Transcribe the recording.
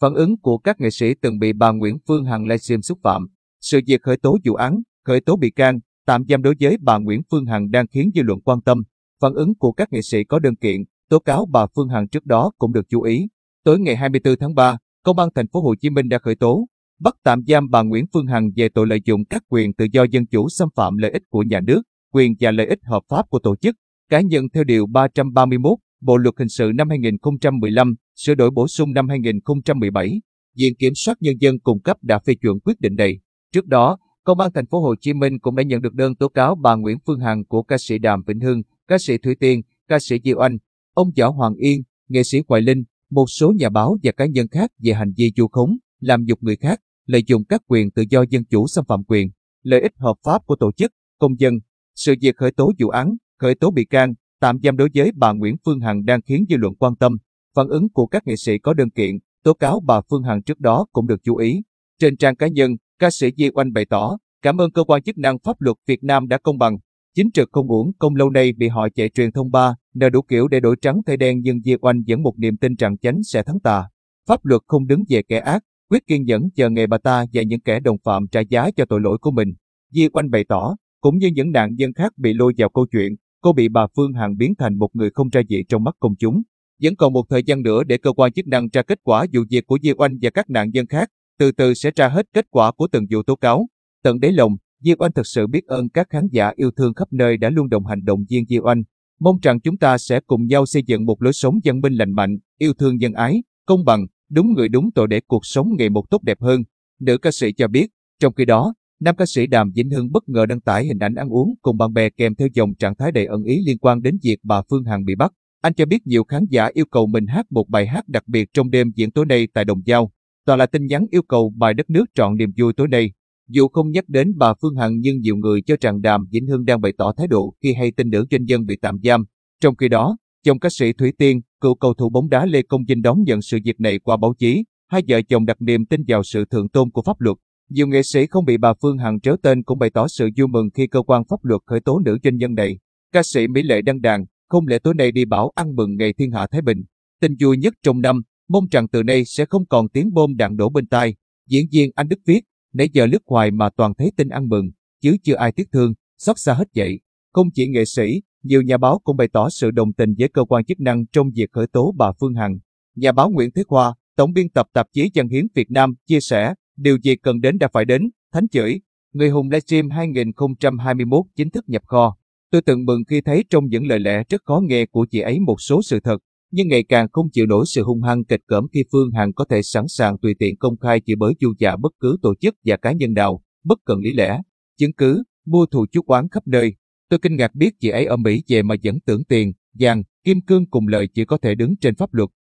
Phản ứng của các nghệ sĩ từng bị bà Nguyễn Phương Hằng livestream xúc phạm. Sự việc khởi tố vụ án, khởi tố bị can, tạm giam đối với bà Nguyễn Phương Hằng đang khiến dư luận quan tâm. Phản ứng của các nghệ sĩ có đơn kiện, tố cáo bà Phương Hằng trước đó cũng được chú ý. Tối ngày 24 tháng 3, Công an thành phố Hồ Chí Minh đã khởi tố, bắt tạm giam bà Nguyễn Phương Hằng về tội lợi dụng các quyền tự do dân chủ xâm phạm lợi ích của nhà nước, quyền và lợi ích hợp pháp của tổ chức, cá nhân theo điều 331 Bộ luật hình sự năm 2015, sửa đổi bổ sung năm 2017. Viện kiểm soát nhân dân cung cấp đã phê chuẩn quyết định này. Trước đó, Công an thành phố Hồ Chí Minh cũng đã nhận được đơn tố cáo bà Nguyễn Phương Hằng của ca sĩ Đàm Vĩnh Hưng, ca sĩ Thủy Tiên, ca sĩ Diệu Anh, ông Võ Hoàng Yên, nghệ sĩ Hoài Linh, một số nhà báo và cá nhân khác về hành vi vu khống, làm nhục người khác, lợi dụng các quyền tự do dân chủ xâm phạm quyền, lợi ích hợp pháp của tổ chức, công dân. Sự việc khởi tố vụ án, khởi tố bị can, tạm giam đối với bà Nguyễn Phương Hằng đang khiến dư luận quan tâm. Phản ứng của các nghệ sĩ có đơn kiện, tố cáo bà Phương Hằng trước đó cũng được chú ý. Trên trang cá nhân, ca sĩ Di Oanh bày tỏ, cảm ơn cơ quan chức năng pháp luật Việt Nam đã công bằng. Chính trực không uổng công lâu nay bị họ chạy truyền thông ba, nợ đủ kiểu để đổi trắng thay đen nhưng Di Oanh vẫn một niềm tin rằng chánh sẽ thắng tà. Pháp luật không đứng về kẻ ác, quyết kiên nhẫn chờ ngày bà ta và những kẻ đồng phạm trả giá cho tội lỗi của mình. Di Oanh bày tỏ, cũng như những nạn nhân khác bị lôi vào câu chuyện, cô bị bà Phương Hằng biến thành một người không ra gì trong mắt công chúng. Vẫn còn một thời gian nữa để cơ quan chức năng tra kết quả vụ việc của Diệp Oanh và các nạn nhân khác, từ từ sẽ tra hết kết quả của từng vụ tố cáo. Tận đáy lòng, Diệp Oanh thật sự biết ơn các khán giả yêu thương khắp nơi đã luôn đồng hành động viên Diệp Oanh. Mong rằng chúng ta sẽ cùng nhau xây dựng một lối sống dân minh lành mạnh, yêu thương dân ái, công bằng, đúng người đúng tội để cuộc sống ngày một tốt đẹp hơn. Nữ ca sĩ cho biết, trong khi đó, nam ca sĩ Đàm Vĩnh Hưng bất ngờ đăng tải hình ảnh ăn uống cùng bạn bè kèm theo dòng trạng thái đầy ẩn ý liên quan đến việc bà Phương Hằng bị bắt. Anh cho biết nhiều khán giả yêu cầu mình hát một bài hát đặc biệt trong đêm diễn tối nay tại Đồng Giao. Toàn là tin nhắn yêu cầu bài đất nước trọn niềm vui tối nay. Dù không nhắc đến bà Phương Hằng nhưng nhiều người cho rằng Đàm Vĩnh Hưng đang bày tỏ thái độ khi hay tin nữ doanh nhân bị tạm giam. Trong khi đó, chồng ca sĩ Thủy Tiên, cựu cầu thủ bóng đá Lê Công Vinh đón nhận sự việc này qua báo chí. Hai vợ chồng đặt niềm tin vào sự thượng tôn của pháp luật. Nhiều nghệ sĩ không bị bà Phương Hằng tréo tên cũng bày tỏ sự vui mừng khi cơ quan pháp luật khởi tố nữ doanh nhân này. Ca sĩ Mỹ Lệ đăng đàn, không lẽ tối nay đi bảo ăn mừng ngày thiên hạ Thái Bình. Tin vui nhất trong năm, mong rằng từ nay sẽ không còn tiếng bom đạn đổ bên tai. Diễn viên Anh Đức viết, nãy giờ lướt hoài mà toàn thấy tin ăn mừng, chứ chưa ai tiếc thương, xót xa hết vậy. Không chỉ nghệ sĩ, nhiều nhà báo cũng bày tỏ sự đồng tình với cơ quan chức năng trong việc khởi tố bà Phương Hằng. Nhà báo Nguyễn Thế Khoa, tổng biên tập tạp chí Dân Hiến Việt Nam, chia sẻ, điều gì cần đến đã phải đến, thánh chửi. Người hùng livestream 2021 chính thức nhập kho. Tôi từng mừng khi thấy trong những lời lẽ rất khó nghe của chị ấy một số sự thật, nhưng ngày càng không chịu nổi sự hung hăng kịch cỡm khi Phương Hằng có thể sẵn sàng tùy tiện công khai chỉ bởi du dạ bất cứ tổ chức và cá nhân nào, bất cần lý lẽ, chứng cứ, mua thù chú quán khắp nơi. Tôi kinh ngạc biết chị ấy ở Mỹ về mà vẫn tưởng tiền, vàng, kim cương cùng lợi chỉ có thể đứng trên pháp luật.